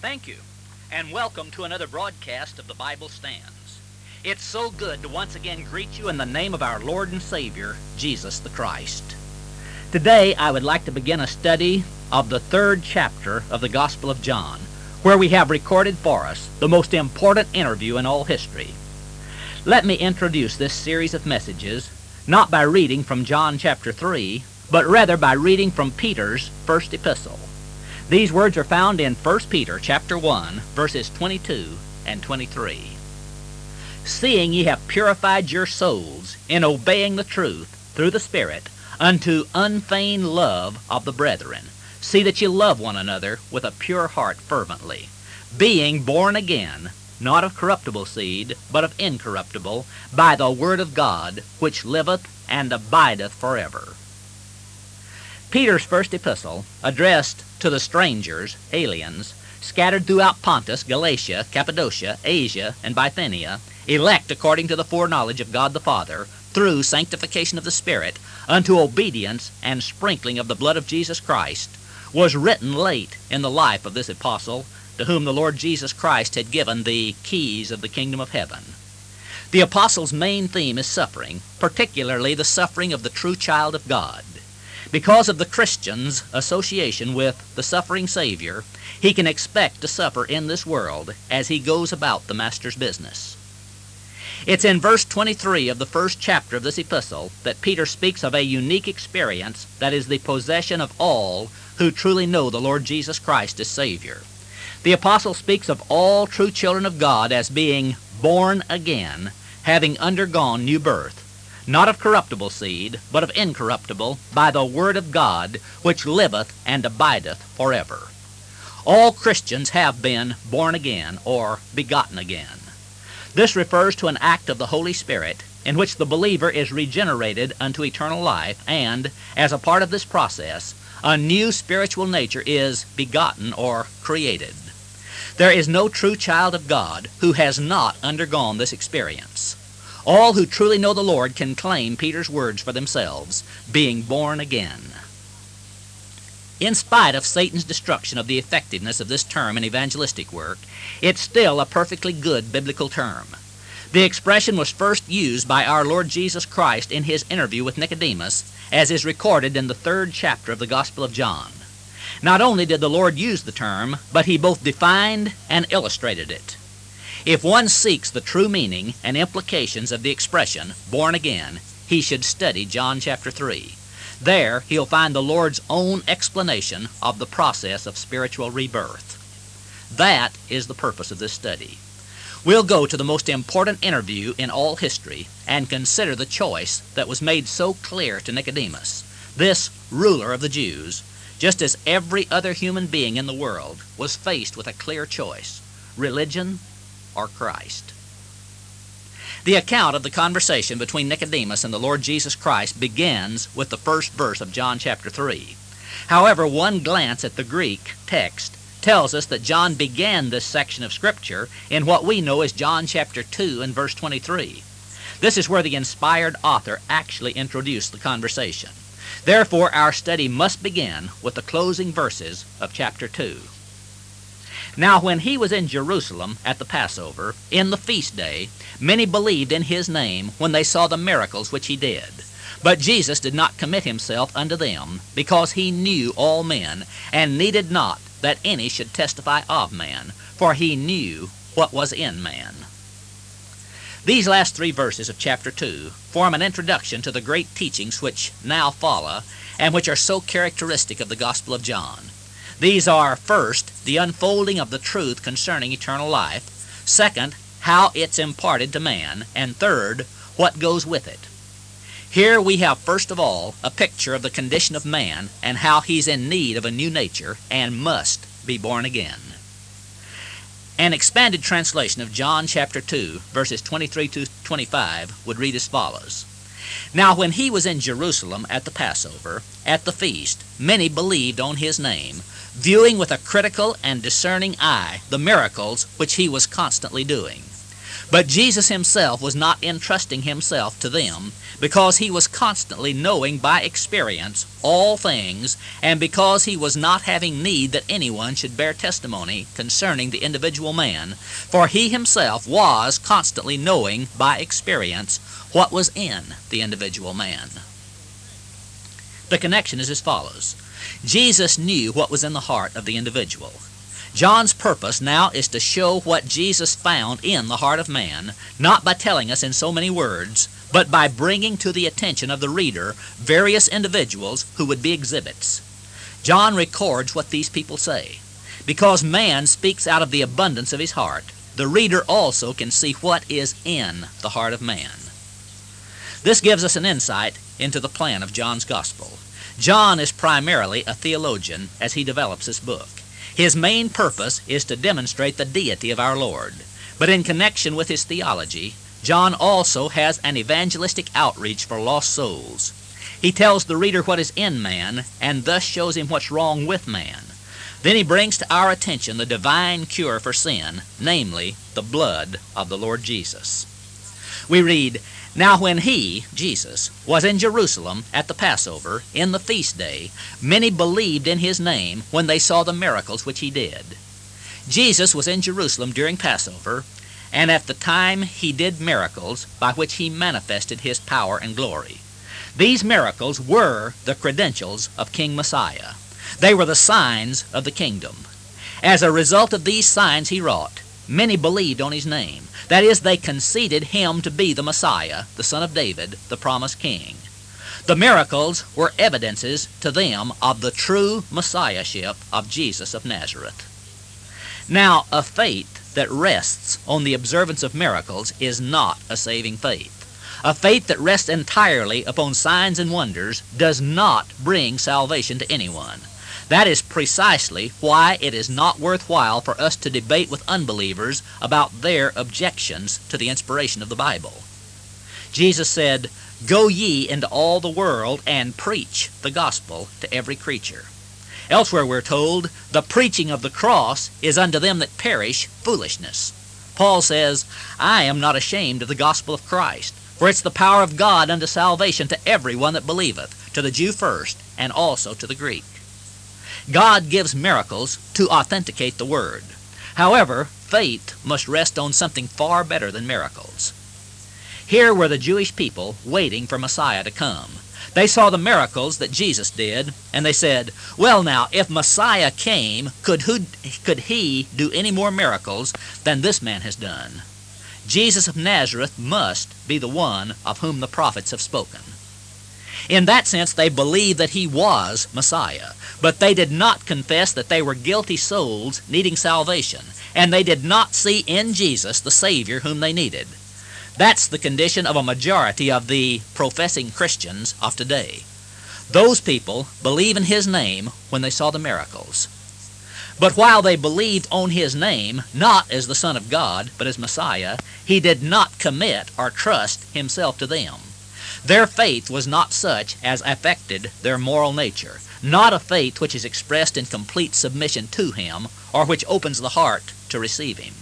Thank you, and welcome to another broadcast of the Bible Stands. It's so good to once again greet you in the name of our Lord and Savior, Jesus the Christ. Today, I would like to begin a study of the third chapter of the Gospel of John, where we have recorded for us the most important interview in all history. Let me introduce this series of messages not by reading from John chapter 3, but rather by reading from Peter's first epistle. These words are found in 1 Peter chapter 1, verses 22 and 23. Seeing ye have purified your souls in obeying the truth through the Spirit unto unfeigned love of the brethren, see that ye love one another with a pure heart fervently, being born again, not of corruptible seed, but of incorruptible, by the word of God, which liveth and abideth forever. Peter's first epistle, addressed to the strangers, aliens, scattered throughout Pontus, Galatia, Cappadocia, Asia, and Bithynia, elect according to the foreknowledge of God the Father, through sanctification of the Spirit, unto obedience and sprinkling of the blood of Jesus Christ, was written late in the life of this apostle, to whom the Lord Jesus Christ had given the keys of the kingdom of heaven. The apostle's main theme is suffering, particularly the suffering of the true child of God. Because of the Christian's association with the suffering Savior, he can expect to suffer in this world as he goes about the Master's business. It's in verse 23 of the first chapter of this epistle that Peter speaks of a unique experience that is the possession of all who truly know the Lord Jesus Christ as Savior. The apostle speaks of all true children of God as being born again, having undergone new birth not of corruptible seed, but of incorruptible, by the word of God, which liveth and abideth forever. All Christians have been born again, or begotten again. This refers to an act of the Holy Spirit in which the believer is regenerated unto eternal life, and, as a part of this process, a new spiritual nature is begotten or created. There is no true child of God who has not undergone this experience. All who truly know the Lord can claim Peter's words for themselves, being born again. In spite of Satan's destruction of the effectiveness of this term in evangelistic work, it's still a perfectly good biblical term. The expression was first used by our Lord Jesus Christ in his interview with Nicodemus, as is recorded in the third chapter of the Gospel of John. Not only did the Lord use the term, but he both defined and illustrated it. If one seeks the true meaning and implications of the expression born again, he should study John chapter 3. There he'll find the Lord's own explanation of the process of spiritual rebirth. That is the purpose of this study. We'll go to the most important interview in all history and consider the choice that was made so clear to Nicodemus, this ruler of the Jews, just as every other human being in the world was faced with a clear choice religion or Christ. The account of the conversation between Nicodemus and the Lord Jesus Christ begins with the first verse of John chapter 3. However, one glance at the Greek text tells us that John began this section of Scripture in what we know as John chapter 2 and verse 23. This is where the inspired author actually introduced the conversation. Therefore, our study must begin with the closing verses of chapter 2. Now, when he was in Jerusalem at the Passover, in the feast day, many believed in his name when they saw the miracles which he did. But Jesus did not commit himself unto them, because he knew all men, and needed not that any should testify of man, for he knew what was in man. These last three verses of chapter 2 form an introduction to the great teachings which now follow, and which are so characteristic of the Gospel of John. These are, first, the unfolding of the truth concerning eternal life, second, how it's imparted to man, and third, what goes with it. Here we have, first of all, a picture of the condition of man and how he's in need of a new nature and must be born again. An expanded translation of John chapter 2, verses 23 to 25 would read as follows. Now, when he was in Jerusalem at the Passover, at the feast, many believed on his name, viewing with a critical and discerning eye the miracles which he was constantly doing. But Jesus himself was not entrusting himself to them, because he was constantly knowing by experience all things, and because he was not having need that anyone should bear testimony concerning the individual man, for he himself was constantly knowing by experience what was in the individual man. The connection is as follows. Jesus knew what was in the heart of the individual. John's purpose now is to show what Jesus found in the heart of man, not by telling us in so many words, but by bringing to the attention of the reader various individuals who would be exhibits. John records what these people say. Because man speaks out of the abundance of his heart, the reader also can see what is in the heart of man. This gives us an insight into the plan of John's Gospel. John is primarily a theologian as he develops this book. His main purpose is to demonstrate the deity of our Lord. But in connection with his theology, John also has an evangelistic outreach for lost souls. He tells the reader what is in man and thus shows him what's wrong with man. Then he brings to our attention the divine cure for sin, namely, the blood of the Lord Jesus. We read, now, when he, Jesus, was in Jerusalem at the Passover, in the feast day, many believed in his name when they saw the miracles which he did. Jesus was in Jerusalem during Passover, and at the time he did miracles by which he manifested his power and glory. These miracles were the credentials of King Messiah. They were the signs of the kingdom. As a result of these signs he wrought, many believed on his name. That is, they conceded him to be the Messiah, the son of David, the promised king. The miracles were evidences to them of the true Messiahship of Jesus of Nazareth. Now, a faith that rests on the observance of miracles is not a saving faith. A faith that rests entirely upon signs and wonders does not bring salvation to anyone. That is precisely why it is not worthwhile for us to debate with unbelievers about their objections to the inspiration of the Bible. Jesus said, Go ye into all the world and preach the gospel to every creature. Elsewhere we're told, The preaching of the cross is unto them that perish foolishness. Paul says, I am not ashamed of the gospel of Christ, for it's the power of God unto salvation to every one that believeth, to the Jew first, and also to the Greek. God gives miracles to authenticate the Word. However, faith must rest on something far better than miracles. Here were the Jewish people waiting for Messiah to come. They saw the miracles that Jesus did, and they said, Well, now, if Messiah came, could, who, could he do any more miracles than this man has done? Jesus of Nazareth must be the one of whom the prophets have spoken. In that sense, they believed that he was Messiah, but they did not confess that they were guilty souls needing salvation, and they did not see in Jesus the Savior whom they needed. That's the condition of a majority of the professing Christians of today. Those people believe in his name when they saw the miracles. But while they believed on his name, not as the Son of God, but as Messiah, he did not commit or trust himself to them. Their faith was not such as affected their moral nature, not a faith which is expressed in complete submission to Him, or which opens the heart to receive Him.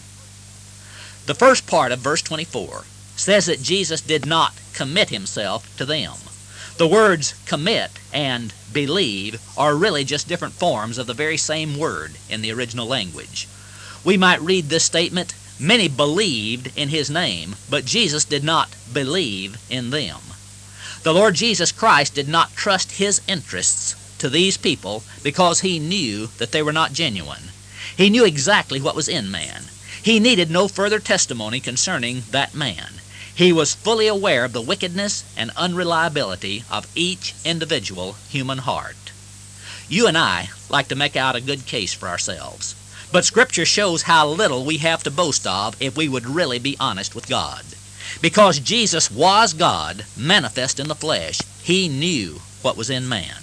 The first part of verse 24 says that Jesus did not commit Himself to them. The words commit and believe are really just different forms of the very same word in the original language. We might read this statement, Many believed in His name, but Jesus did not believe in them. The Lord Jesus Christ did not trust his interests to these people because he knew that they were not genuine. He knew exactly what was in man. He needed no further testimony concerning that man. He was fully aware of the wickedness and unreliability of each individual human heart. You and I like to make out a good case for ourselves, but Scripture shows how little we have to boast of if we would really be honest with God. Because Jesus was God, manifest in the flesh, he knew what was in man.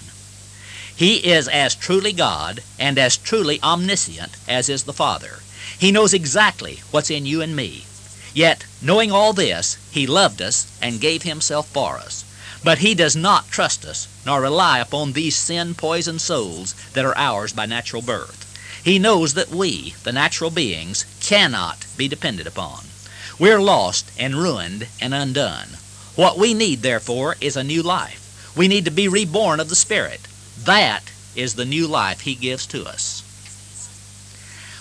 He is as truly God and as truly omniscient as is the Father. He knows exactly what's in you and me. Yet, knowing all this, he loved us and gave himself for us. But he does not trust us, nor rely upon these sin-poisoned souls that are ours by natural birth. He knows that we, the natural beings, cannot be depended upon. We're lost and ruined and undone. What we need, therefore, is a new life. We need to be reborn of the Spirit. That is the new life He gives to us.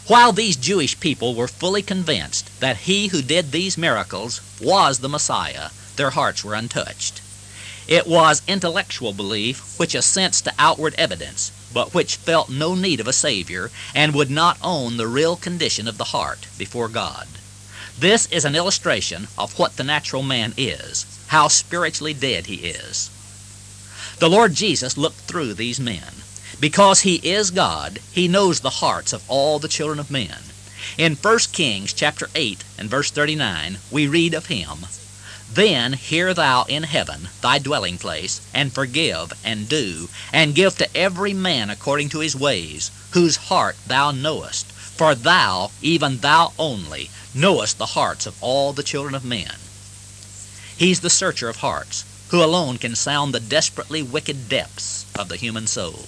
While these Jewish people were fully convinced that He who did these miracles was the Messiah, their hearts were untouched. It was intellectual belief which assents to outward evidence, but which felt no need of a Savior and would not own the real condition of the heart before God. This is an illustration of what the natural man is, how spiritually dead he is. The Lord Jesus looked through these men. Because he is God, he knows the hearts of all the children of men. In 1 Kings chapter 8 and verse 39, we read of him, Then hear thou in heaven thy dwelling place, and forgive, and do, and give to every man according to his ways, whose heart thou knowest. For thou, even thou only, knowest the hearts of all the children of men. He's the searcher of hearts, who alone can sound the desperately wicked depths of the human soul.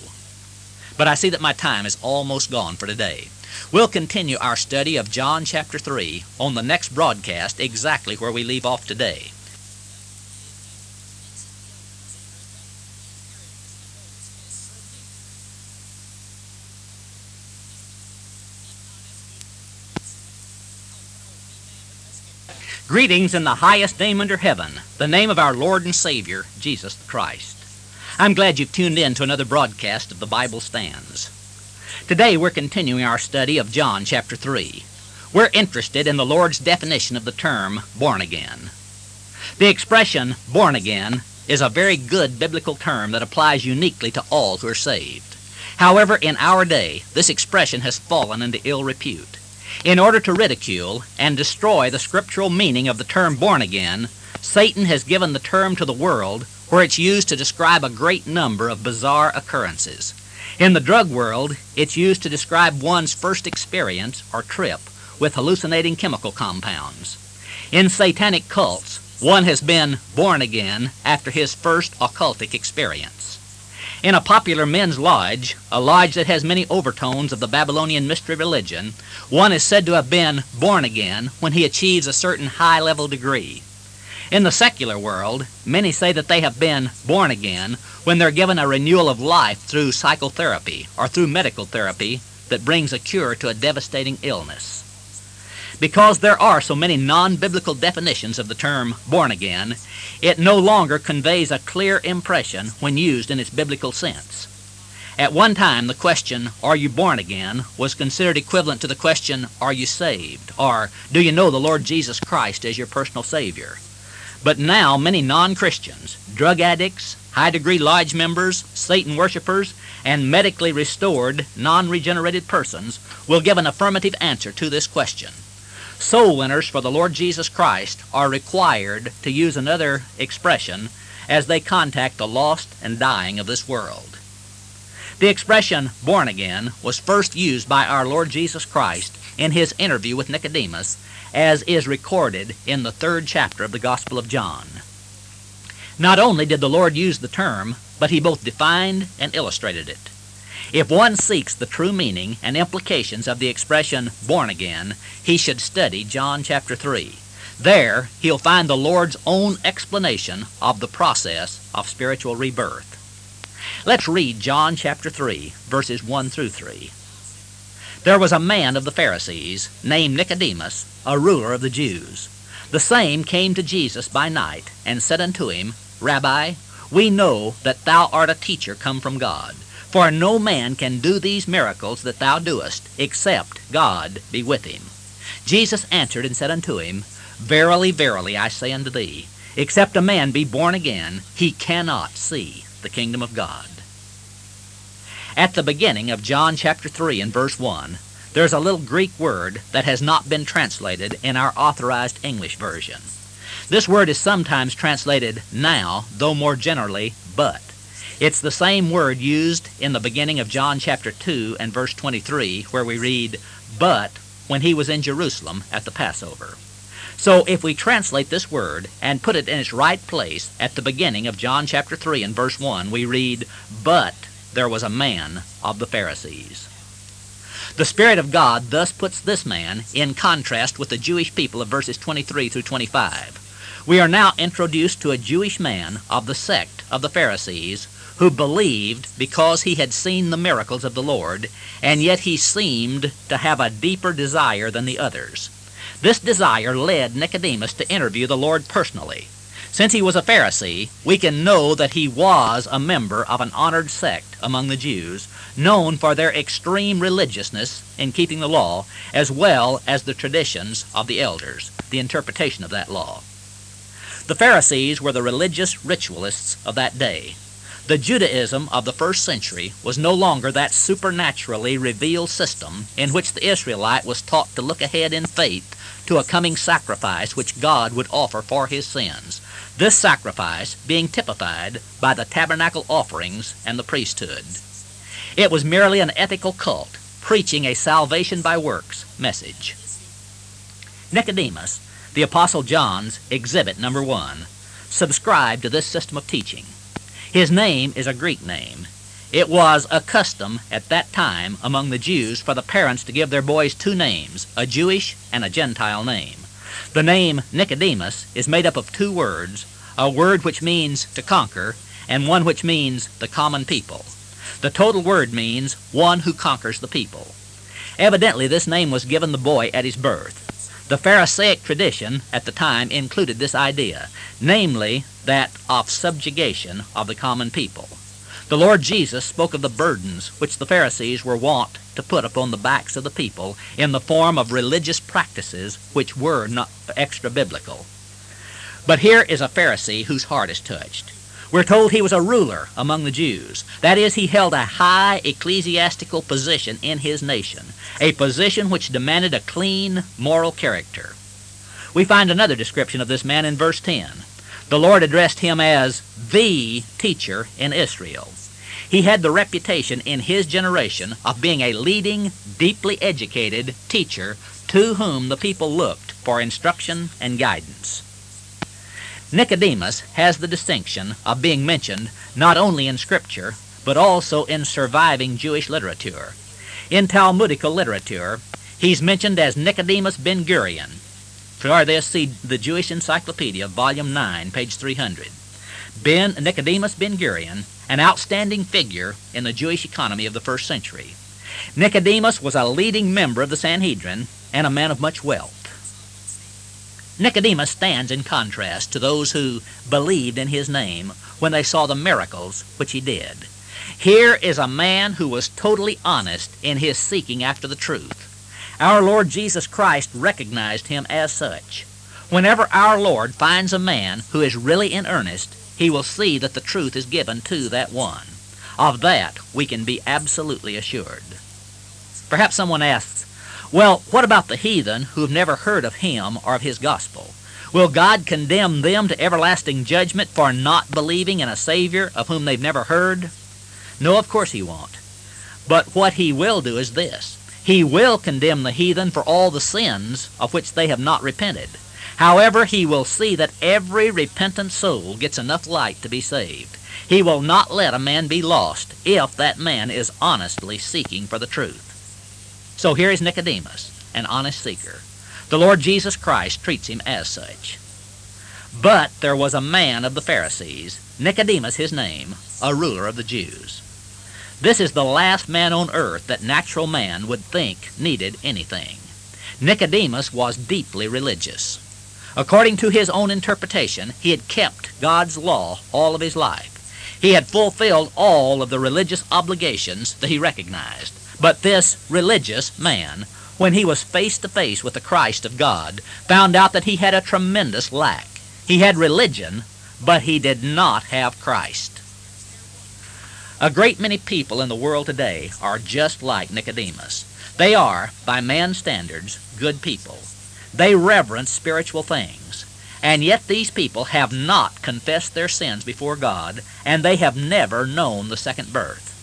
But I see that my time is almost gone for today. We'll continue our study of John chapter 3 on the next broadcast exactly where we leave off today. Greetings in the highest name under heaven, the name of our Lord and Savior, Jesus Christ. I'm glad you've tuned in to another broadcast of the Bible Stands. Today we're continuing our study of John chapter 3. We're interested in the Lord's definition of the term born again. The expression born again is a very good biblical term that applies uniquely to all who are saved. However, in our day, this expression has fallen into ill repute. In order to ridicule and destroy the scriptural meaning of the term born again, Satan has given the term to the world where it's used to describe a great number of bizarre occurrences. In the drug world, it's used to describe one's first experience or trip with hallucinating chemical compounds. In satanic cults, one has been born again after his first occultic experience. In a popular men's lodge, a lodge that has many overtones of the Babylonian mystery religion, one is said to have been born again when he achieves a certain high level degree. In the secular world, many say that they have been born again when they're given a renewal of life through psychotherapy or through medical therapy that brings a cure to a devastating illness. Because there are so many non-biblical definitions of the term born again, it no longer conveys a clear impression when used in its biblical sense. At one time, the question, Are you born again? was considered equivalent to the question, Are you saved? or Do you know the Lord Jesus Christ as your personal Savior? But now many non-Christians, drug addicts, high-degree lodge members, Satan worshippers, and medically restored, non-regenerated persons will give an affirmative answer to this question. Soul winners for the Lord Jesus Christ are required to use another expression as they contact the lost and dying of this world. The expression born again was first used by our Lord Jesus Christ in his interview with Nicodemus as is recorded in the third chapter of the Gospel of John. Not only did the Lord use the term, but he both defined and illustrated it. If one seeks the true meaning and implications of the expression born again, he should study John chapter 3. There, he'll find the Lord's own explanation of the process of spiritual rebirth. Let's read John chapter 3, verses 1 through 3. There was a man of the Pharisees, named Nicodemus, a ruler of the Jews. The same came to Jesus by night, and said unto him, Rabbi, we know that thou art a teacher come from God. For no man can do these miracles that thou doest, except God be with him. Jesus answered and said unto him, Verily, verily, I say unto thee, except a man be born again, he cannot see the kingdom of God. At the beginning of John chapter 3 and verse 1, there's a little Greek word that has not been translated in our authorized English version. This word is sometimes translated now, though more generally, but. It's the same word used in the beginning of John chapter 2 and verse 23, where we read, But when he was in Jerusalem at the Passover. So if we translate this word and put it in its right place at the beginning of John chapter 3 and verse 1, we read, But there was a man of the Pharisees. The Spirit of God thus puts this man in contrast with the Jewish people of verses 23 through 25. We are now introduced to a Jewish man of the sect of the Pharisees who believed because he had seen the miracles of the Lord, and yet he seemed to have a deeper desire than the others. This desire led Nicodemus to interview the Lord personally. Since he was a Pharisee, we can know that he was a member of an honored sect among the Jews, known for their extreme religiousness in keeping the law, as well as the traditions of the elders, the interpretation of that law. The Pharisees were the religious ritualists of that day. The Judaism of the first century was no longer that supernaturally revealed system in which the Israelite was taught to look ahead in faith to a coming sacrifice which God would offer for his sins, this sacrifice being typified by the tabernacle offerings and the priesthood. It was merely an ethical cult, preaching a salvation by works message. Nicodemus, the Apostle John's exhibit number one, subscribed to this system of teaching. His name is a Greek name. It was a custom at that time among the Jews for the parents to give their boys two names, a Jewish and a Gentile name. The name Nicodemus is made up of two words, a word which means to conquer, and one which means the common people. The total word means one who conquers the people. Evidently, this name was given the boy at his birth. The Pharisaic tradition at the time included this idea, namely that of subjugation of the common people. The Lord Jesus spoke of the burdens which the Pharisees were wont to put upon the backs of the people in the form of religious practices which were not extra biblical. But here is a Pharisee whose heart is touched. We're told he was a ruler among the Jews. That is, he held a high ecclesiastical position in his nation, a position which demanded a clean moral character. We find another description of this man in verse 10. The Lord addressed him as the teacher in Israel. He had the reputation in his generation of being a leading, deeply educated teacher to whom the people looked for instruction and guidance. Nicodemus has the distinction of being mentioned not only in Scripture, but also in surviving Jewish literature. In Talmudical literature, he's mentioned as Nicodemus ben Gurion. For this, see the Jewish Encyclopedia, Volume 9, page 300. Ben Nicodemus ben Gurion, an outstanding figure in the Jewish economy of the first century. Nicodemus was a leading member of the Sanhedrin and a man of much wealth. Nicodemus stands in contrast to those who believed in his name when they saw the miracles which he did. Here is a man who was totally honest in his seeking after the truth. Our Lord Jesus Christ recognized him as such. Whenever our Lord finds a man who is really in earnest, he will see that the truth is given to that one. Of that we can be absolutely assured. Perhaps someone asks, well, what about the heathen who have never heard of him or of his gospel? Will God condemn them to everlasting judgment for not believing in a Savior of whom they've never heard? No, of course he won't. But what he will do is this. He will condemn the heathen for all the sins of which they have not repented. However, he will see that every repentant soul gets enough light to be saved. He will not let a man be lost if that man is honestly seeking for the truth. So here is Nicodemus, an honest seeker. The Lord Jesus Christ treats him as such. But there was a man of the Pharisees, Nicodemus his name, a ruler of the Jews. This is the last man on earth that natural man would think needed anything. Nicodemus was deeply religious. According to his own interpretation, he had kept God's law all of his life. He had fulfilled all of the religious obligations that he recognized. But this religious man, when he was face to face with the Christ of God, found out that he had a tremendous lack. He had religion, but he did not have Christ. A great many people in the world today are just like Nicodemus. They are, by man's standards, good people. They reverence spiritual things. And yet these people have not confessed their sins before God, and they have never known the second birth.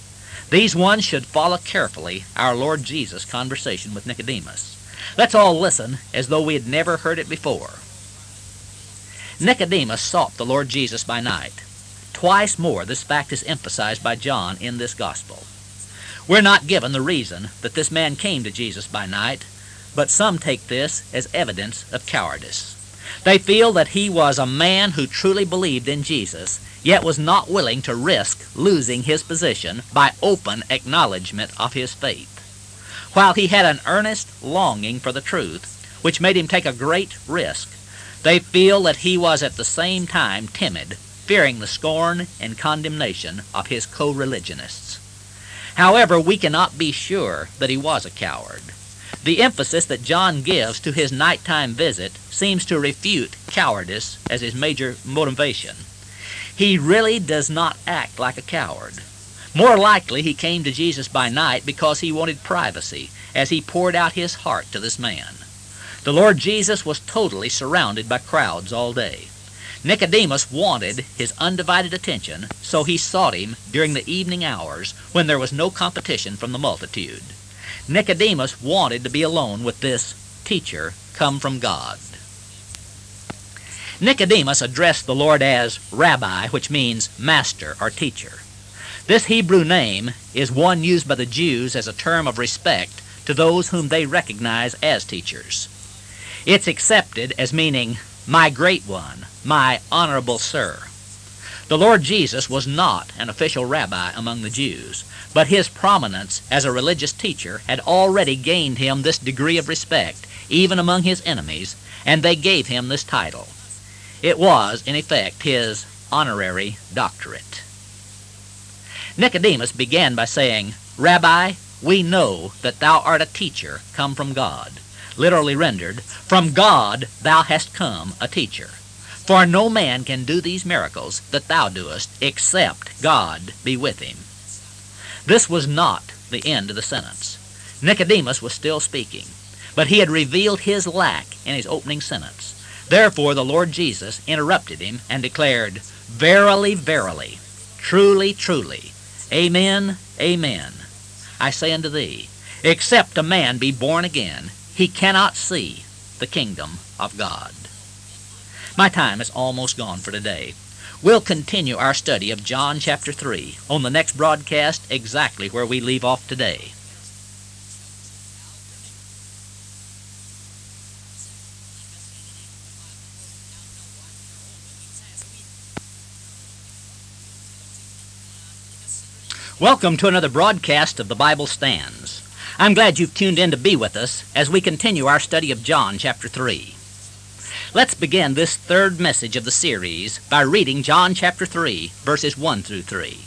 These ones should follow carefully our Lord Jesus' conversation with Nicodemus. Let's all listen as though we had never heard it before. Nicodemus sought the Lord Jesus by night. Twice more this fact is emphasized by John in this gospel. We're not given the reason that this man came to Jesus by night, but some take this as evidence of cowardice. They feel that he was a man who truly believed in Jesus, yet was not willing to risk losing his position by open acknowledgement of his faith. While he had an earnest longing for the truth, which made him take a great risk, they feel that he was at the same time timid, fearing the scorn and condemnation of his co-religionists. However, we cannot be sure that he was a coward. The emphasis that John gives to his nighttime visit seems to refute cowardice as his major motivation. He really does not act like a coward. More likely he came to Jesus by night because he wanted privacy as he poured out his heart to this man. The Lord Jesus was totally surrounded by crowds all day. Nicodemus wanted his undivided attention, so he sought him during the evening hours when there was no competition from the multitude. Nicodemus wanted to be alone with this teacher come from God. Nicodemus addressed the Lord as Rabbi, which means master or teacher. This Hebrew name is one used by the Jews as a term of respect to those whom they recognize as teachers. It's accepted as meaning my great one, my honorable sir. The Lord Jesus was not an official rabbi among the Jews, but his prominence as a religious teacher had already gained him this degree of respect, even among his enemies, and they gave him this title. It was, in effect, his honorary doctorate. Nicodemus began by saying, Rabbi, we know that thou art a teacher come from God. Literally rendered, From God thou hast come a teacher. For no man can do these miracles that thou doest, except God be with him. This was not the end of the sentence. Nicodemus was still speaking, but he had revealed his lack in his opening sentence. Therefore the Lord Jesus interrupted him and declared, Verily, verily, truly, truly, Amen, amen. I say unto thee, except a man be born again, he cannot see the kingdom of God. My time is almost gone for today. We'll continue our study of John chapter 3 on the next broadcast exactly where we leave off today. Welcome to another broadcast of The Bible Stands. I'm glad you've tuned in to be with us as we continue our study of John chapter 3. Let's begin this third message of the series by reading John chapter 3, verses 1 through 3.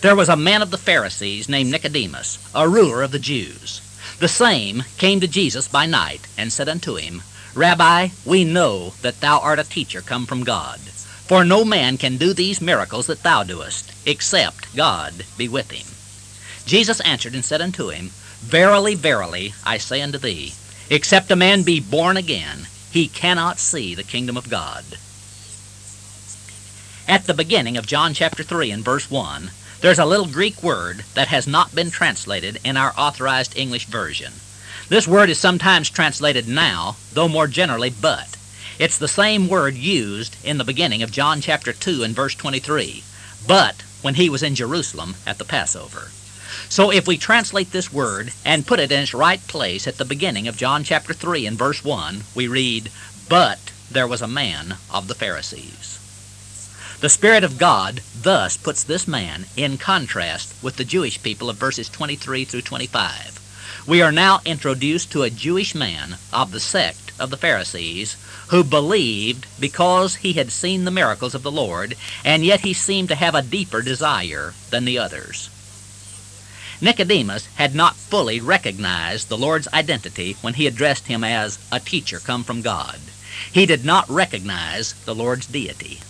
There was a man of the Pharisees named Nicodemus, a ruler of the Jews. The same came to Jesus by night and said unto him, Rabbi, we know that thou art a teacher come from God. For no man can do these miracles that thou doest, except God be with him. Jesus answered and said unto him, Verily, verily, I say unto thee, except a man be born again, he cannot see the kingdom of God. At the beginning of John chapter 3 and verse 1, there's a little Greek word that has not been translated in our authorized English version. This word is sometimes translated now, though more generally but. It's the same word used in the beginning of John chapter 2 and verse 23, but when he was in Jerusalem at the Passover. So if we translate this word and put it in its right place at the beginning of John chapter 3 and verse 1, we read, But there was a man of the Pharisees. The Spirit of God thus puts this man in contrast with the Jewish people of verses 23 through 25. We are now introduced to a Jewish man of the sect of the Pharisees who believed because he had seen the miracles of the Lord, and yet he seemed to have a deeper desire than the others. Nicodemus had not fully recognized the Lord's identity when he addressed him as a teacher come from God. He did not recognize the Lord's deity.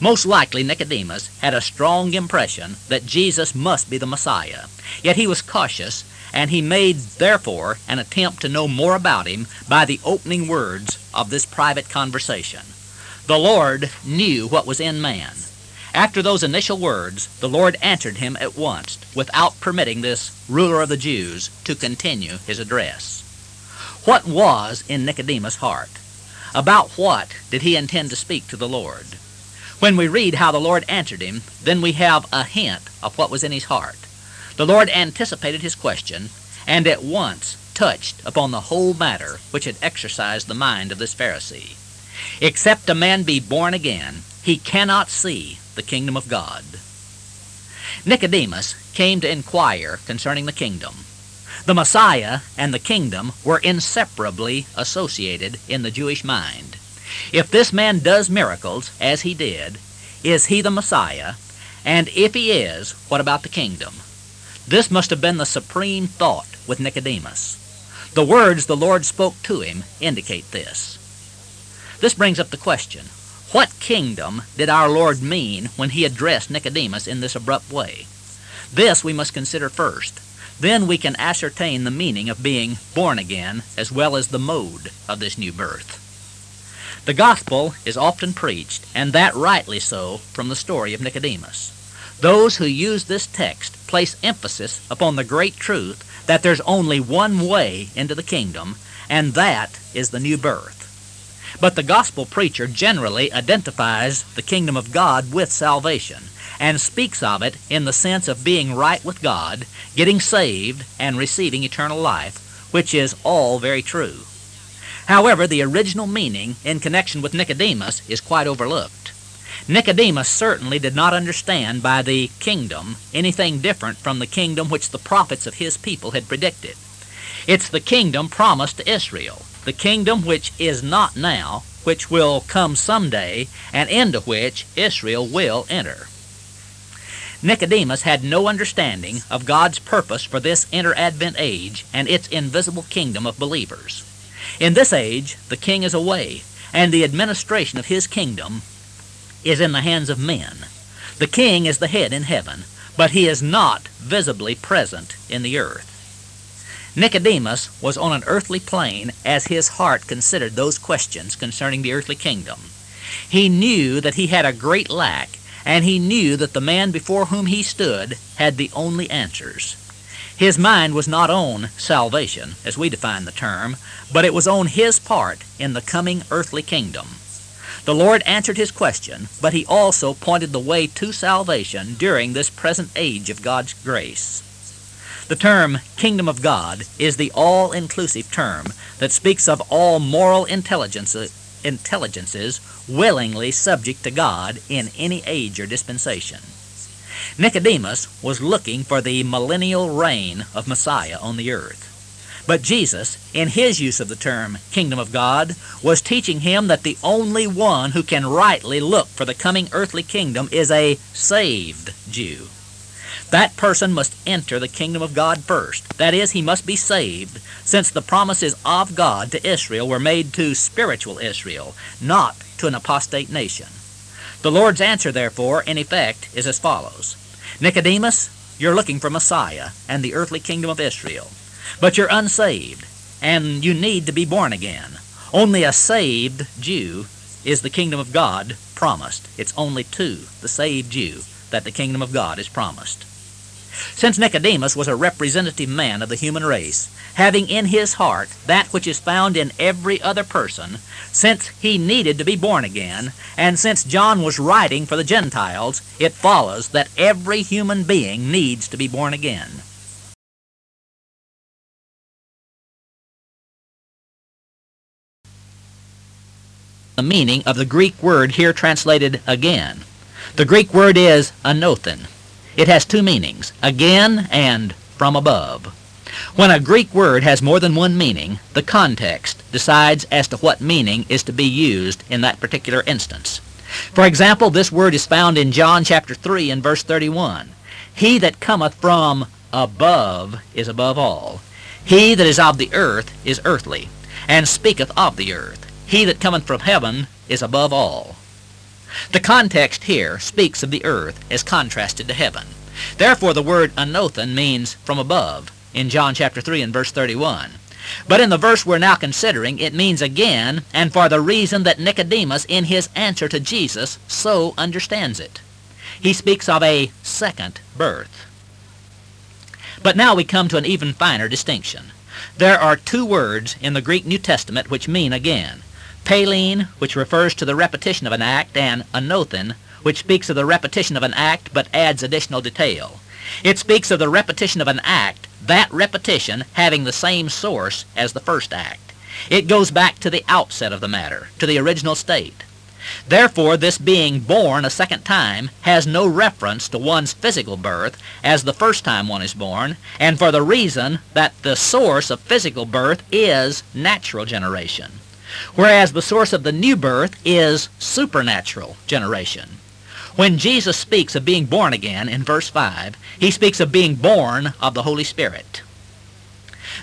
Most likely Nicodemus had a strong impression that Jesus must be the Messiah, yet he was cautious and he made, therefore, an attempt to know more about him by the opening words of this private conversation. The Lord knew what was in man. After those initial words, the Lord answered him at once, without permitting this ruler of the Jews to continue his address. What was in Nicodemus' heart? About what did he intend to speak to the Lord? When we read how the Lord answered him, then we have a hint of what was in his heart. The Lord anticipated his question and at once touched upon the whole matter which had exercised the mind of this Pharisee. Except a man be born again, he cannot see the kingdom of God. Nicodemus came to inquire concerning the kingdom. The Messiah and the kingdom were inseparably associated in the Jewish mind. If this man does miracles, as he did, is he the Messiah? And if he is, what about the kingdom? This must have been the supreme thought with Nicodemus. The words the Lord spoke to him indicate this. This brings up the question, what kingdom did our Lord mean when he addressed Nicodemus in this abrupt way? This we must consider first. Then we can ascertain the meaning of being born again as well as the mode of this new birth. The gospel is often preached, and that rightly so, from the story of Nicodemus. Those who use this text place emphasis upon the great truth that there's only one way into the kingdom, and that is the new birth. But the gospel preacher generally identifies the kingdom of God with salvation and speaks of it in the sense of being right with God, getting saved, and receiving eternal life, which is all very true. However, the original meaning in connection with Nicodemus is quite overlooked. Nicodemus certainly did not understand by the kingdom anything different from the kingdom which the prophets of his people had predicted. It's the kingdom promised to Israel, the kingdom which is not now, which will come someday, and into which Israel will enter. Nicodemus had no understanding of God's purpose for this inter-advent age and its invisible kingdom of believers. In this age, the king is away, and the administration of his kingdom is in the hands of men. The king is the head in heaven, but he is not visibly present in the earth. Nicodemus was on an earthly plane as his heart considered those questions concerning the earthly kingdom. He knew that he had a great lack, and he knew that the man before whom he stood had the only answers. His mind was not on salvation, as we define the term, but it was on his part in the coming earthly kingdom. The Lord answered his question, but he also pointed the way to salvation during this present age of God's grace. The term kingdom of God is the all-inclusive term that speaks of all moral intelligences, intelligences willingly subject to God in any age or dispensation. Nicodemus was looking for the millennial reign of Messiah on the earth. But Jesus, in his use of the term kingdom of God, was teaching him that the only one who can rightly look for the coming earthly kingdom is a saved Jew. That person must enter the kingdom of God first. That is, he must be saved, since the promises of God to Israel were made to spiritual Israel, not to an apostate nation. The Lord's answer, therefore, in effect, is as follows. Nicodemus, you're looking for Messiah and the earthly kingdom of Israel. But you're unsaved, and you need to be born again. Only a saved Jew is the kingdom of God promised. It's only to the saved Jew that the kingdom of God is promised. Since Nicodemus was a representative man of the human race, having in his heart that which is found in every other person, since he needed to be born again, and since John was writing for the Gentiles, it follows that every human being needs to be born again. The meaning of the Greek word here translated again. The Greek word is anothen. It has two meanings, again and from above. When a Greek word has more than one meaning, the context decides as to what meaning is to be used in that particular instance. For example, this word is found in John chapter 3 and verse 31. He that cometh from above is above all. He that is of the earth is earthly, and speaketh of the earth. He that cometh from heaven is above all. The context here speaks of the earth as contrasted to heaven. Therefore the word anothen means from above in John chapter 3 and verse 31. But in the verse we're now considering, it means again, and for the reason that Nicodemus in his answer to Jesus so understands it. He speaks of a second birth. But now we come to an even finer distinction. There are two words in the Greek New Testament which mean again. Palin, which refers to the repetition of an act, and anothen, which speaks of the repetition of an act but adds additional detail. It speaks of the repetition of an act, that repetition having the same source as the first act. It goes back to the outset of the matter, to the original state. Therefore, this being born a second time has no reference to one's physical birth as the first time one is born, and for the reason that the source of physical birth is natural generation, whereas the source of the new birth is supernatural generation. When Jesus speaks of being born again in verse 5, he speaks of being born of the Holy Spirit.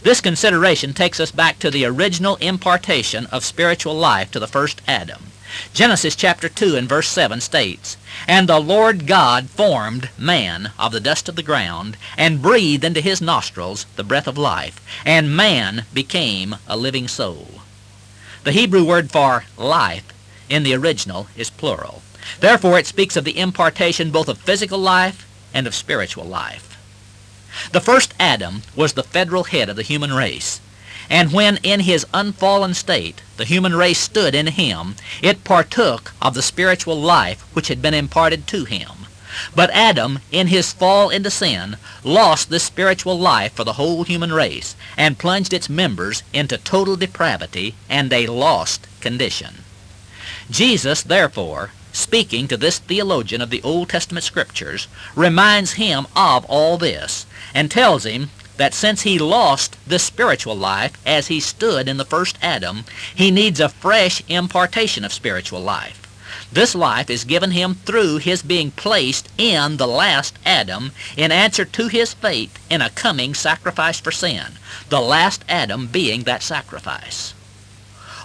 This consideration takes us back to the original impartation of spiritual life to the first Adam. Genesis chapter 2 and verse 7 states, And the Lord God formed man of the dust of the ground, and breathed into his nostrils the breath of life, and man became a living soul. The Hebrew word for life in the original is plural. Therefore it speaks of the impartation both of physical life and of spiritual life. The first Adam was the federal head of the human race. And when in his unfallen state the human race stood in him, it partook of the spiritual life which had been imparted to him. But Adam, in his fall into sin, lost this spiritual life for the whole human race, and plunged its members into total depravity and a lost condition. Jesus, therefore, speaking to this theologian of the Old Testament Scriptures, reminds him of all this, and tells him that since he lost the spiritual life as he stood in the first Adam, he needs a fresh impartation of spiritual life. This life is given him through his being placed in the last Adam in answer to his faith in a coming sacrifice for sin, the last Adam being that sacrifice.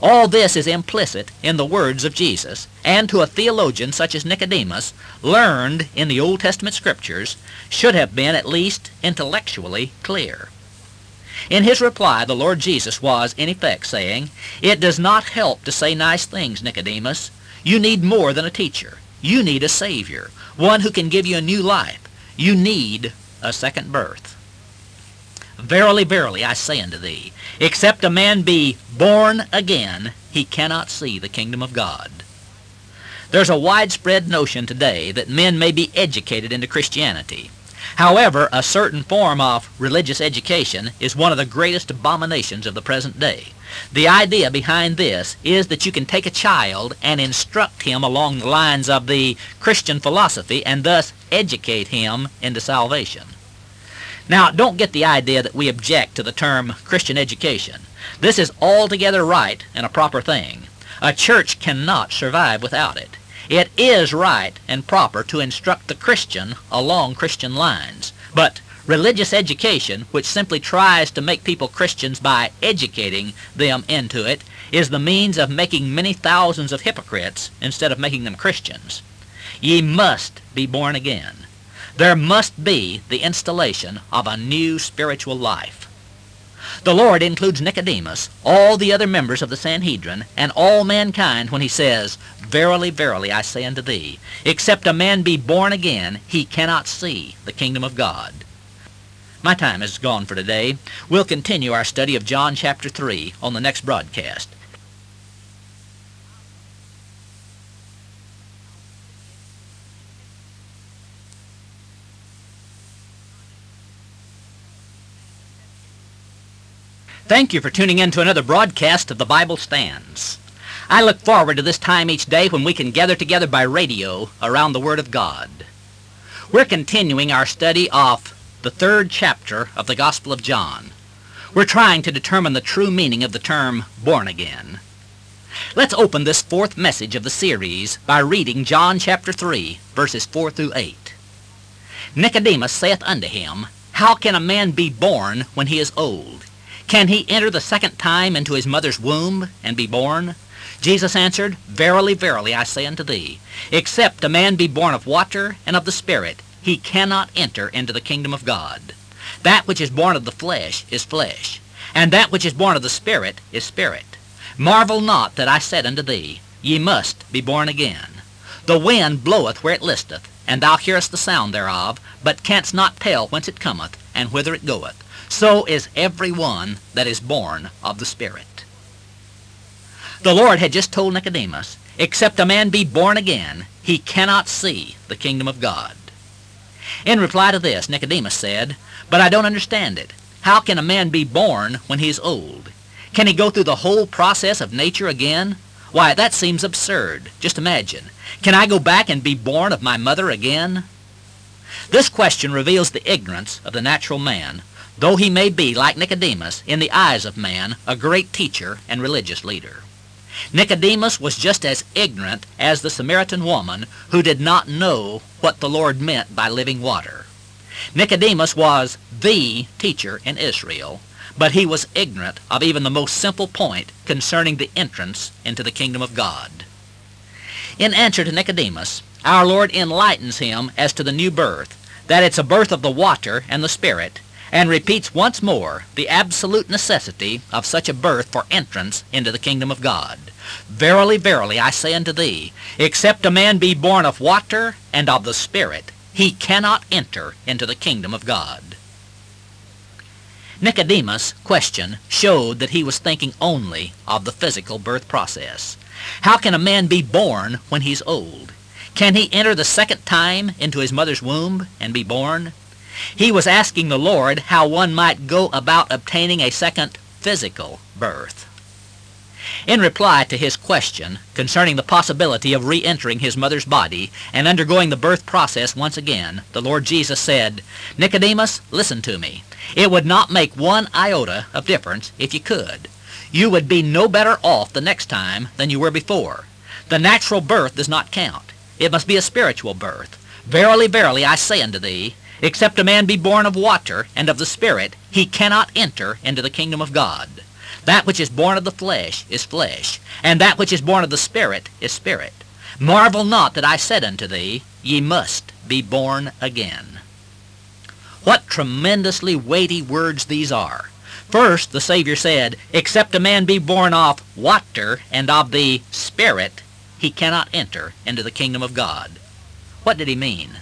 All this is implicit in the words of Jesus, and to a theologian such as Nicodemus, learned in the Old Testament Scriptures, should have been at least intellectually clear. In his reply, the Lord Jesus was, in effect, saying, It does not help to say nice things, Nicodemus. You need more than a teacher. You need a Savior, one who can give you a new life. You need a second birth. Verily, verily, I say unto thee, except a man be born again, he cannot see the kingdom of God. There's a widespread notion today that men may be educated into Christianity. However, a certain form of religious education is one of the greatest abominations of the present day. The idea behind this is that you can take a child and instruct him along the lines of the Christian philosophy and thus educate him into salvation. Now, don't get the idea that we object to the term Christian education. This is altogether right and a proper thing. A church cannot survive without it. It is right and proper to instruct the Christian along Christian lines. But religious education, which simply tries to make people Christians by educating them into it, is the means of making many thousands of hypocrites instead of making them Christians. Ye must be born again. There must be the installation of a new spiritual life. The Lord includes Nicodemus, all the other members of the Sanhedrin, and all mankind when he says, Verily, verily, I say unto thee, except a man be born again, he cannot see the kingdom of God. My time is gone for today. We'll continue our study of John chapter 3 on the next broadcast. Thank you for tuning in to another broadcast of The Bible Stands. I look forward to this time each day when we can gather together by radio around the Word of God. We're continuing our study of the third chapter of the Gospel of John. We're trying to determine the true meaning of the term born again. Let's open this fourth message of the series by reading John chapter 3, verses 4 through 8. Nicodemus saith unto him, How can a man be born when he is old? Can he enter the second time into his mother's womb and be born? Jesus answered, Verily, verily, I say unto thee, except a man be born of water and of the Spirit, he cannot enter into the kingdom of God. That which is born of the flesh is flesh, and that which is born of the Spirit is spirit. Marvel not that I said unto thee, Ye must be born again. The wind bloweth where it listeth, and thou hearest the sound thereof, but canst not tell whence it cometh, and whither it goeth so is every one that is born of the Spirit. The Lord had just told Nicodemus, except a man be born again, he cannot see the kingdom of God. In reply to this, Nicodemus said, But I don't understand it. How can a man be born when he's old? Can he go through the whole process of nature again? Why, that seems absurd. Just imagine. Can I go back and be born of my mother again? This question reveals the ignorance of the natural man, though he may be, like Nicodemus, in the eyes of man, a great teacher and religious leader. Nicodemus was just as ignorant as the Samaritan woman who did not know what the Lord meant by living water. Nicodemus was the teacher in Israel, but he was ignorant of even the most simple point concerning the entrance into the kingdom of God. In answer to Nicodemus, our Lord enlightens him as to the new birth, that it's a birth of the water and the Spirit, and repeats once more the absolute necessity of such a birth for entrance into the kingdom of God. Verily, verily, I say unto thee, except a man be born of water and of the Spirit, he cannot enter into the kingdom of God. Nicodemus' question showed that he was thinking only of the physical birth process. How can a man be born when he's old? Can he enter the second time into his mother's womb and be born? He was asking the Lord how one might go about obtaining a second physical birth. In reply to his question concerning the possibility of re-entering his mother's body and undergoing the birth process once again, the Lord Jesus said, Nicodemus, listen to me. It would not make one iota of difference if you could. You would be no better off the next time than you were before. The natural birth does not count. It must be a spiritual birth. Verily, verily, I say unto thee, except a man be born of water and of the Spirit, he cannot enter into the kingdom of God. That which is born of the flesh is flesh, and that which is born of the Spirit is spirit. Marvel not that I said unto thee, Ye must be born again. What tremendously weighty words these are. First, the Savior said, Except a man be born of water and of the Spirit, he cannot enter into the kingdom of God. What did he mean?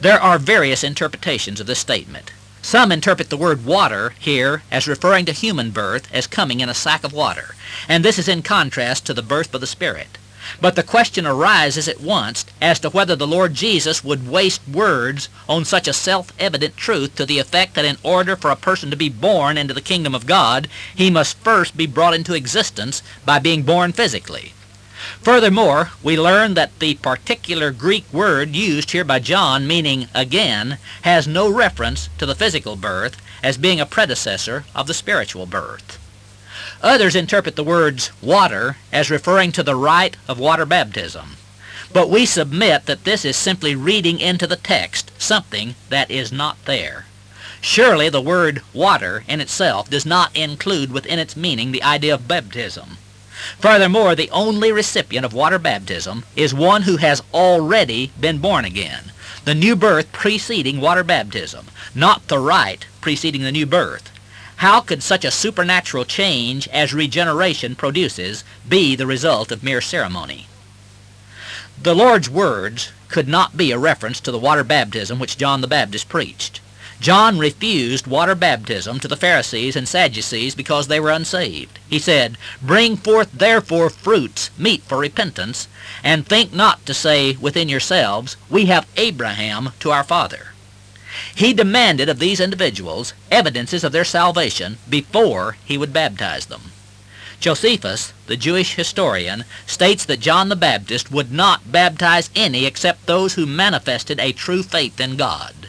There are various interpretations of this statement. Some interpret the word water here as referring to human birth as coming in a sack of water, and this is in contrast to the birth by the Spirit. But the question arises at once as to whether the Lord Jesus would waste words on such a self-evident truth to the effect that in order for a person to be born into the kingdom of God, he must first be brought into existence by being born physically. Furthermore, we learn that the particular Greek word used here by John, meaning again, has no reference to the physical birth as being a predecessor of the spiritual birth. Others interpret the words water as referring to the rite of water baptism. But we submit that this is simply reading into the text something that is not there. Surely the word water in itself does not include within its meaning the idea of baptism. Furthermore, the only recipient of water baptism is one who has already been born again, the new birth preceding water baptism, not the rite preceding the new birth. How could such a supernatural change as regeneration produces be the result of mere ceremony? The Lord's words could not be a reference to the water baptism which John the Baptist preached. John refused water baptism to the Pharisees and Sadducees because they were unsaved. He said, Bring forth therefore fruits meet for repentance, and think not to say within yourselves, We have Abraham to our father. He demanded of these individuals evidences of their salvation before he would baptize them. Josephus, the Jewish historian, states that John the Baptist would not baptize any except those who manifested a true faith in God.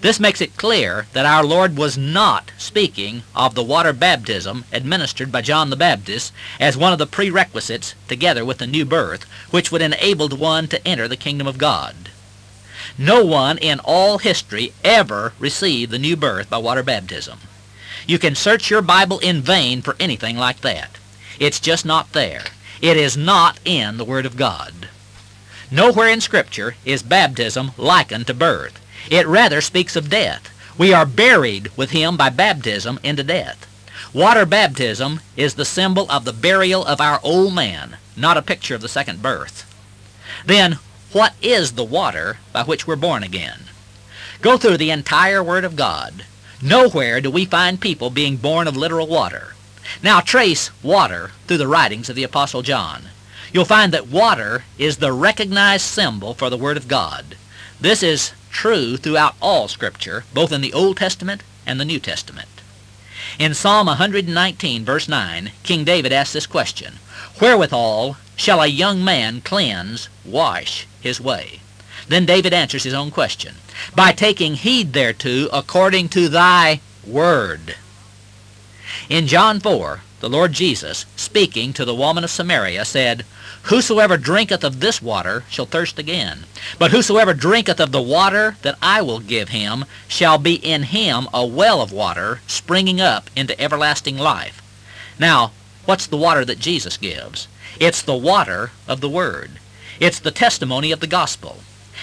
This makes it clear that our Lord was not speaking of the water baptism administered by John the Baptist as one of the prerequisites, together with the new birth, which would enable one to enter the kingdom of God. No one in all history ever received the new birth by water baptism. You can search your Bible in vain for anything like that. It's just not there. It is not in the Word of God. Nowhere in Scripture is baptism likened to birth. It rather speaks of death. We are buried with him by baptism into death. Water baptism is the symbol of the burial of our old man, not a picture of the second birth. Then, what is the water by which we're born again? Go through the entire Word of God. Nowhere do we find people being born of literal water. Now trace water through the writings of the Apostle John. You'll find that water is the recognized symbol for the Word of God. This is true throughout all Scripture, both in the Old Testament and the New Testament. In Psalm 119, verse 9, King David asks this question, Wherewithal shall a young man cleanse, wash his way? Then David answers his own question, By taking heed thereto according to thy word. In John 4, the Lord Jesus, speaking to the woman of Samaria, said, Whosoever drinketh of this water shall thirst again. But whosoever drinketh of the water that I will give him shall be in him a well of water springing up into everlasting life. Now, what's the water that Jesus gives? It's the water of the Word. It's the testimony of the gospel.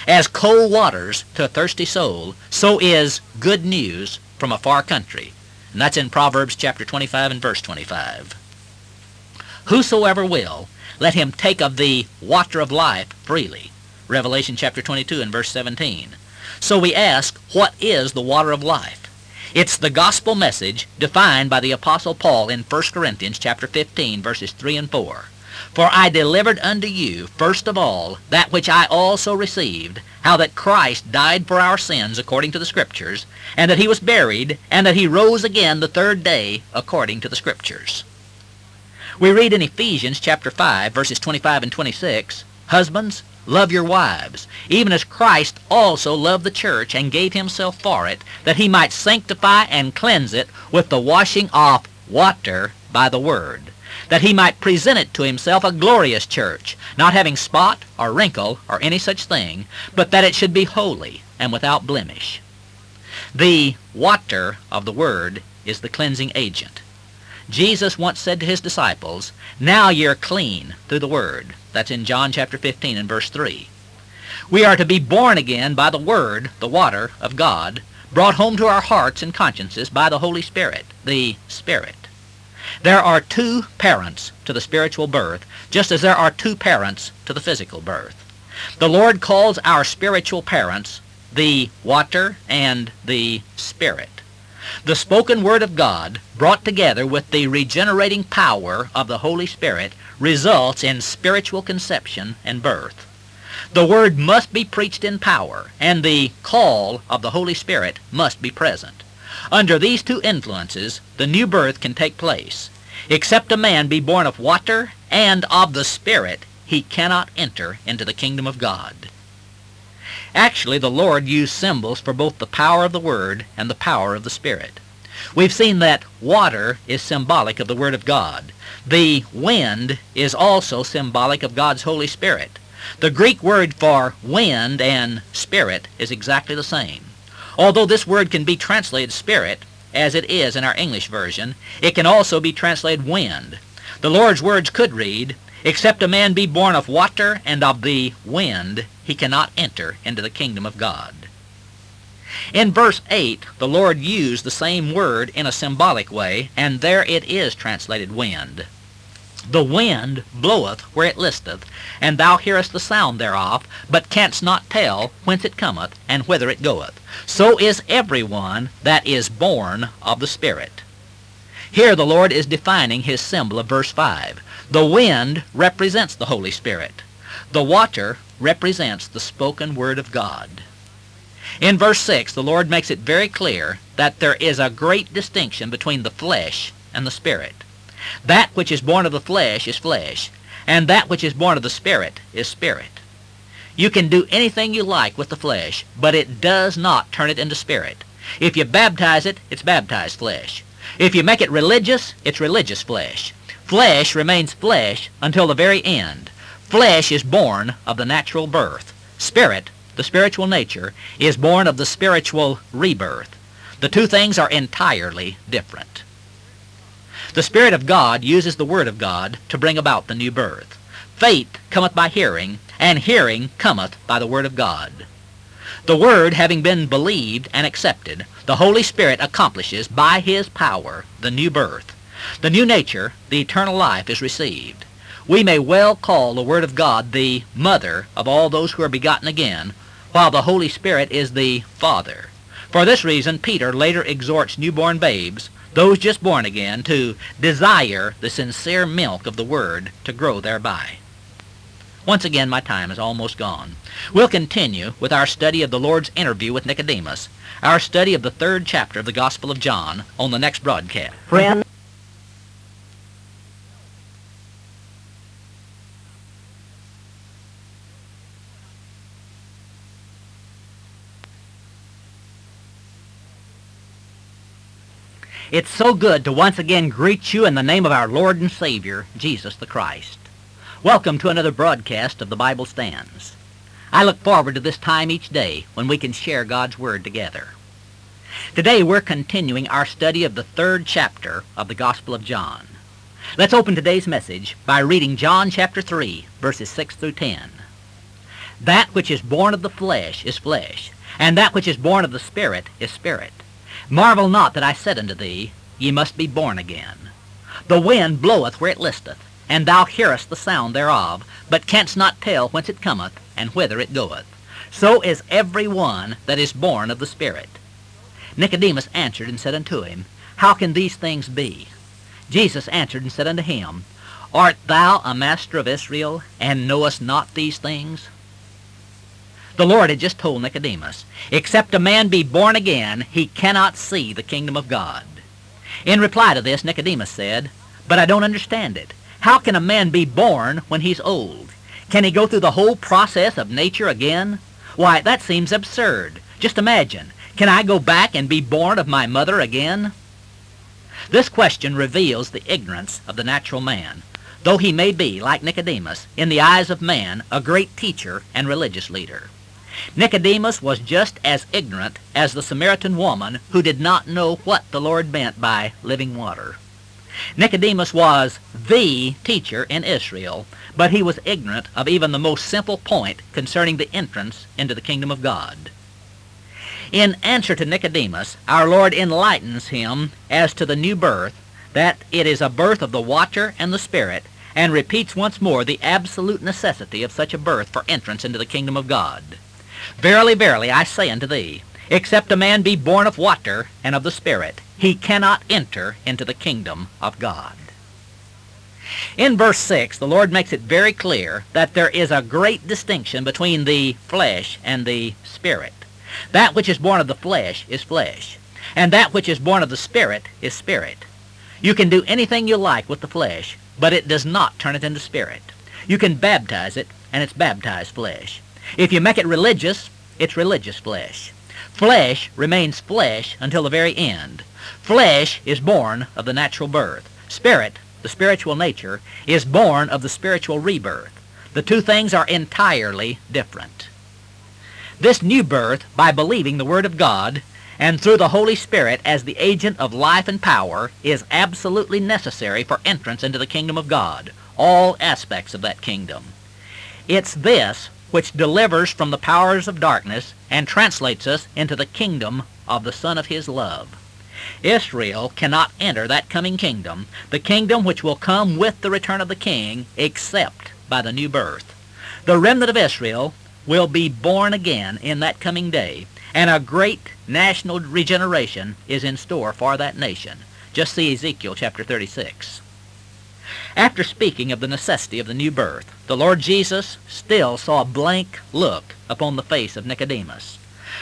As cold waters to a thirsty soul, so is good news from a far country. And that's in Proverbs chapter 25 and verse 25. Whosoever will, let him take of the water of life freely. Revelation chapter 22 and verse 17. So we ask, what is the water of life? It's the gospel message defined by the apostle Paul in 1 Corinthians chapter 15 verses 3 and 4. For I delivered unto you first of all that which I also received, how that Christ died for our sins according to the Scriptures, and that he was buried, and that he rose again the third day according to the Scriptures. We read in Ephesians chapter 5, verses 25 and 26, Husbands, love your wives, even as Christ also loved the church and gave himself for it, that he might sanctify and cleanse it with the washing of water by the word, that he might present it to himself a glorious church, not having spot or wrinkle or any such thing, but that it should be holy and without blemish. The water of the word is the cleansing agent. Jesus once said to his disciples, Now you're clean through the Word. That's in John chapter 15 and verse 3. We are to be born again by the Word, the water of God, brought home to our hearts and consciences by the Holy Spirit, the Spirit. There are two parents to the spiritual birth, just as there are two parents to the physical birth. The Lord calls our spiritual parents the water and the Spirit. The spoken Word of God, brought together with the regenerating power of the Holy Spirit, results in spiritual conception and birth. The Word must be preached in power, and the call of the Holy Spirit must be present. Under these two influences, the new birth can take place. Except a man be born of water and of the Spirit, he cannot enter into the kingdom of God. Actually, the Lord used symbols for both the power of the Word and the power of the Spirit. We've seen that water is symbolic of the Word of God. The wind is also symbolic of God's Holy Spirit. The Greek word for wind and spirit is exactly the same. Although this word can be translated spirit, as it is in our English version, it can also be translated wind. The Lord's words could read, Except a man be born of water and of the wind, he cannot enter into the kingdom of God. In verse 8, the Lord used the same word in a symbolic way, and there it is translated wind. The wind bloweth where it listeth, and thou hearest the sound thereof, but canst not tell whence it cometh, and whither it goeth. So is every one that is born of the Spirit. Here the Lord is defining his symbol of verse 5. The wind represents the Holy Spirit. The water represents the spoken Word of God. In verse 6, the Lord makes it very clear that there is a great distinction between the flesh and the Spirit. That which is born of the flesh is flesh, and that which is born of the Spirit is spirit. You can do anything you like with the flesh, but it does not turn it into spirit. If you baptize it, it's baptized flesh. If you make it religious, it's religious flesh. Flesh remains flesh until the very end. Flesh is born of the natural birth. Spirit, the spiritual nature, is born of the spiritual rebirth. The two things are entirely different. The Spirit of God uses the Word of God to bring about the new birth. Faith cometh by hearing, and hearing cometh by the Word of God. The Word having been believed and accepted, the Holy Spirit accomplishes by His power the new birth. The new nature, the eternal life, is received. We may well call the Word of God the mother of all those who are begotten again, while the Holy Spirit is the Father. For this reason, Peter later exhorts newborn babes, those just born again, to desire the sincere milk of the Word to grow thereby. Once again, my time is almost gone. We'll continue with our study of the Lord's interview with Nicodemus, our study of the third chapter of the Gospel of John on the next broadcast. Friend, It's so good to once again greet you in the name of our Lord and Savior, Jesus the Christ. Welcome to another broadcast of the Bible Stands. I look forward to this time each day when we can share God's Word together. Today we're continuing our study of the third chapter of the Gospel of John. Let's open today's message by reading John chapter 3, verses 6 through 10. That which is born of the flesh is flesh, and that which is born of the Spirit is spirit. Marvel not that I said unto thee, Ye must be born again. The wind bloweth where it listeth, and thou hearest the sound thereof, but canst not tell whence it cometh, and whither it goeth. So is every one that is born of the Spirit. Nicodemus answered and said unto him, How can these things be? Jesus answered and said unto him, Art thou a master of Israel, and knowest not these things? The Lord had just told Nicodemus, except a man be born again, he cannot see the kingdom of God. In reply to this, Nicodemus said, But I don't understand it. How can a man be born when he's old? Can he go through the whole process of nature again? Why, that seems absurd. Just imagine. Can I go back and be born of my mother again? This question reveals the ignorance of the natural man, though he may be, like Nicodemus, in the eyes of man, a great teacher and religious leader. Nicodemus was just as ignorant as the Samaritan woman who did not know what the Lord meant by living water. Nicodemus was the teacher in Israel, but he was ignorant of even the most simple point concerning the entrance into the kingdom of God. In answer to Nicodemus, our Lord enlightens him as to the new birth, that it is a birth of the watcher and the Spirit, and repeats once more the absolute necessity of such a birth for entrance into the kingdom of God. Verily, verily, I say unto thee, except a man be born of water and of the Spirit, he cannot enter into the kingdom of God. In verse 6, the Lord makes it very clear that there is a great distinction between the flesh and the Spirit. That which is born of the flesh is flesh, and that which is born of the Spirit is spirit. You can do anything you like with the flesh, but it does not turn it into spirit. You can baptize it, and it's baptized flesh. If you make it religious, it's religious flesh. Flesh remains flesh until the very end. Flesh is born of the natural birth. Spirit, the spiritual nature, is born of the spiritual rebirth. The two things are entirely different. This new birth, by believing the Word of God, and through the Holy Spirit as the agent of life and power, is absolutely necessary for entrance into the kingdom of God, all aspects of that kingdom. It's this which delivers from the powers of darkness and translates us into the kingdom of the Son of His love. Israel cannot enter that coming kingdom, the kingdom which will come with the return of the king, except by the new birth. The remnant of Israel will be born again in that coming day, and a great national regeneration is in store for that nation. Just see Ezekiel chapter 36. After speaking of the necessity of the new birth, the Lord Jesus still saw a blank look upon the face of Nicodemus.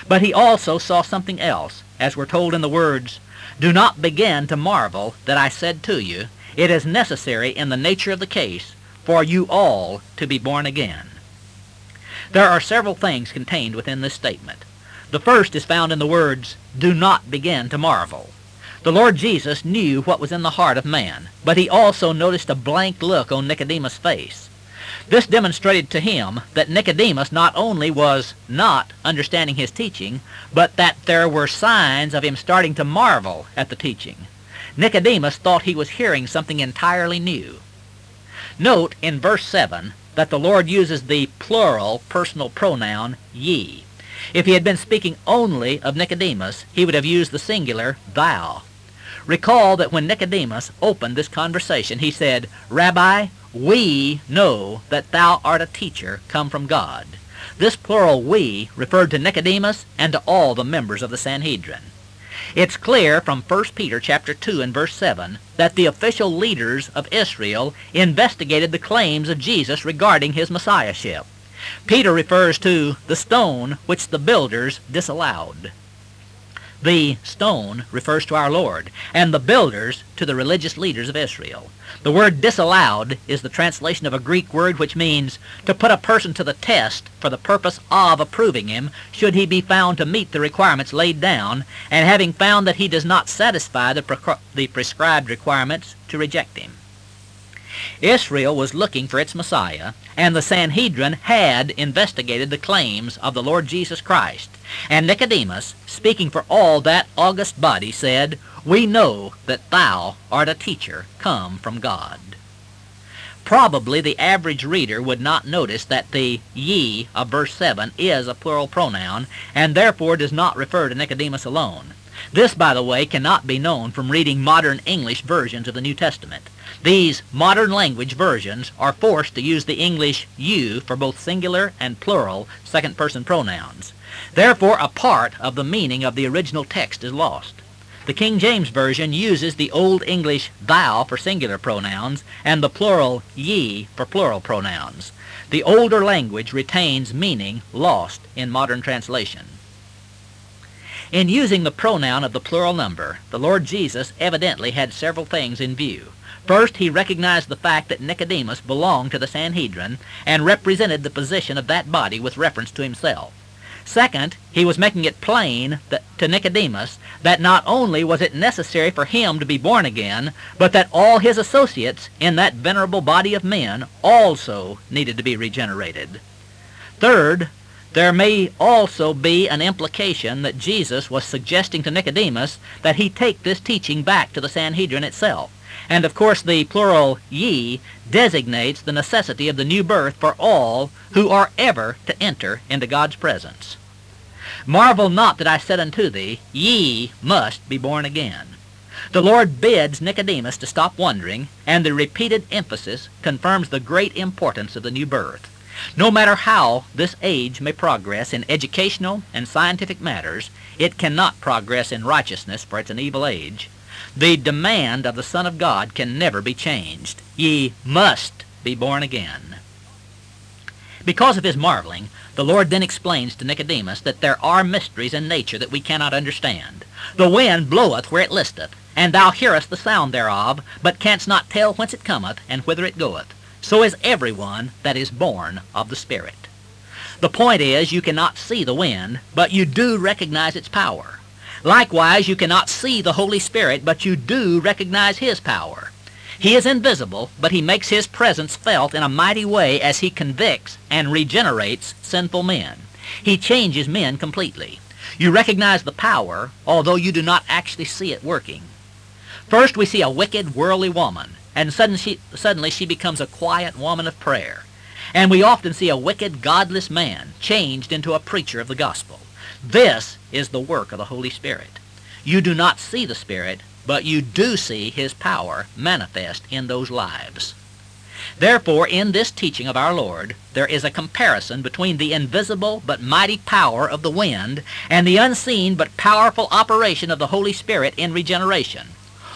But he also saw something else, as we're told in the words, Do not begin to marvel that I said to you, It is necessary in the nature of the case for you all to be born again. There are several things contained within this statement. The first is found in the words, Do not begin to marvel. The Lord Jesus knew what was in the heart of man, but he also noticed a blank look on Nicodemus' face. This demonstrated to him that Nicodemus not only was not understanding his teaching, but that there were signs of him starting to marvel at the teaching. Nicodemus thought he was hearing something entirely new. Note in verse 7 that the Lord uses the plural personal pronoun ye. If he had been speaking only of Nicodemus, he would have used the singular thou. Recall that when Nicodemus opened this conversation, he said, Rabbi, we know that thou art a teacher come from God. This plural we referred to Nicodemus and to all the members of the Sanhedrin. It's clear from 1 Peter chapter 2 and verse 7 that the official leaders of Israel investigated the claims of Jesus regarding his messiahship. Peter refers to the stone which the builders disallowed. The stone refers to our Lord, and the builders to the religious leaders of Israel. The word disallowed is the translation of a Greek word which means to put a person to the test for the purpose of approving him should he be found to meet the requirements laid down, and having found that he does not satisfy the, pre- the prescribed requirements, to reject him. Israel was looking for its Messiah, and the Sanhedrin had investigated the claims of the Lord Jesus Christ. And Nicodemus, speaking for all that august body, said, We know that thou art a teacher come from God. Probably the average reader would not notice that the ye of verse 7 is a plural pronoun, and therefore does not refer to Nicodemus alone. This, by the way, cannot be known from reading modern English versions of the New Testament. These modern language versions are forced to use the English you for both singular and plural second person pronouns. Therefore, a part of the meaning of the original text is lost. The King James Version uses the Old English thou for singular pronouns and the plural ye for plural pronouns. The older language retains meaning lost in modern translation. In using the pronoun of the plural number, the Lord Jesus evidently had several things in view. First, he recognized the fact that Nicodemus belonged to the Sanhedrin and represented the position of that body with reference to himself. Second, he was making it plain that, to Nicodemus that not only was it necessary for him to be born again, but that all his associates in that venerable body of men also needed to be regenerated. Third, there may also be an implication that Jesus was suggesting to Nicodemus that he take this teaching back to the Sanhedrin itself. And of course the plural ye designates the necessity of the new birth for all who are ever to enter into God's presence. Marvel not that I said unto thee, Ye must be born again. The Lord bids Nicodemus to stop wondering, and the repeated emphasis confirms the great importance of the new birth. No matter how this age may progress in educational and scientific matters, it cannot progress in righteousness, for it's an evil age. The demand of the Son of God can never be changed. Ye must be born again. Because of his marveling, the Lord then explains to Nicodemus that there are mysteries in nature that we cannot understand. The wind bloweth where it listeth, and thou hearest the sound thereof, but canst not tell whence it cometh and whither it goeth. So is everyone that is born of the Spirit. The point is, you cannot see the wind, but you do recognize its power. Likewise, you cannot see the Holy Spirit, but you do recognize His power. He is invisible, but He makes His presence felt in a mighty way as He convicts and regenerates sinful men. He changes men completely. You recognize the power, although you do not actually see it working. First, we see a wicked, worldly woman, and suddenly she, suddenly she becomes a quiet woman of prayer. And we often see a wicked, godless man changed into a preacher of the gospel. This is the work of the Holy Spirit. You do not see the Spirit, but you do see His power manifest in those lives. Therefore, in this teaching of our Lord, there is a comparison between the invisible but mighty power of the wind and the unseen but powerful operation of the Holy Spirit in regeneration.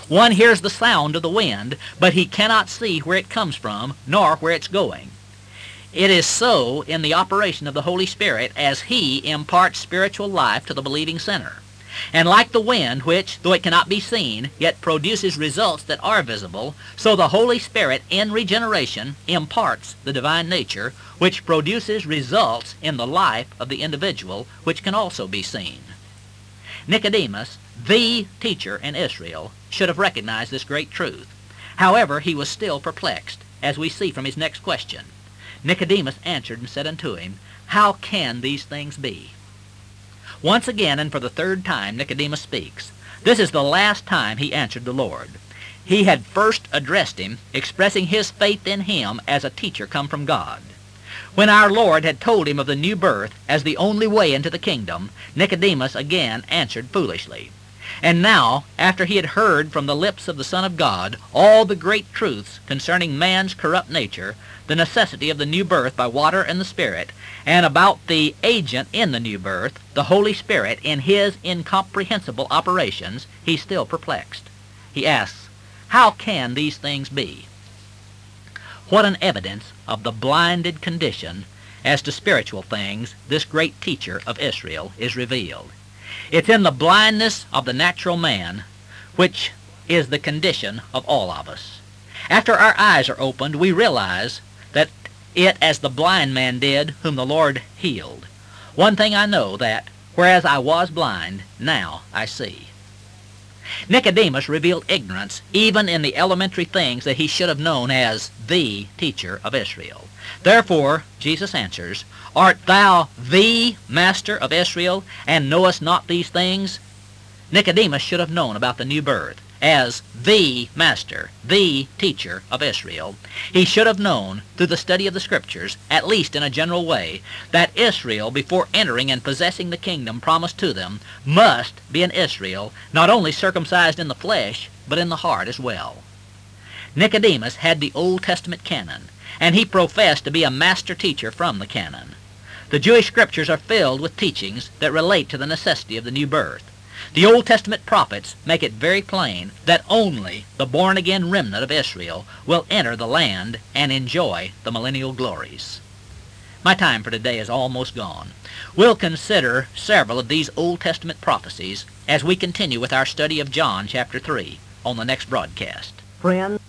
One hears the sound of the wind, but he cannot see where it comes from, nor where it's going. It is so in the operation of the Holy Spirit as He imparts spiritual life to the believing sinner. And like the wind, which, though it cannot be seen, yet produces results that are visible, so the Holy Spirit in regeneration imparts the divine nature, which produces results in the life of the individual, which can also be seen. Nicodemus, the teacher in Israel, should have recognized this great truth. However, he was still perplexed, as we see from his next question. Nicodemus answered and said unto him, How can these things be? Once again and for the third time Nicodemus speaks. This is the last time he answered the Lord. He had first addressed him, expressing his faith in him as a teacher come from God. When our Lord had told him of the new birth as the only way into the kingdom, Nicodemus again answered foolishly. And now, after he had heard from the lips of the Son of God all the great truths concerning man's corrupt nature, the necessity of the new birth by water and the Spirit, and about the agent in the new birth, the Holy Spirit, in his incomprehensible operations, he's still perplexed. He asks, How can these things be? What an evidence of the blinded condition as to spiritual things this great teacher of Israel is revealed. It's in the blindness of the natural man, which is the condition of all of us. After our eyes are opened, we realize that it as the blind man did whom the Lord healed. One thing I know that, whereas I was blind, now I see. Nicodemus revealed ignorance even in the elementary things that he should have known as the teacher of Israel. Therefore, Jesus answers, Art thou the master of Israel, and knowest not these things? Nicodemus should have known about the new birth. As the master, the teacher of Israel, he should have known, through the study of the Scriptures, at least in a general way, that Israel, before entering and possessing the kingdom promised to them, must be an Israel, not only circumcised in the flesh, but in the heart as well. Nicodemus had the Old Testament canon, and he professed to be a master teacher from the canon. The Jewish scriptures are filled with teachings that relate to the necessity of the new birth. The Old Testament prophets make it very plain that only the born-again remnant of Israel will enter the land and enjoy the millennial glories. My time for today is almost gone. We'll consider several of these Old Testament prophecies as we continue with our study of John chapter 3 on the next broadcast. Friends,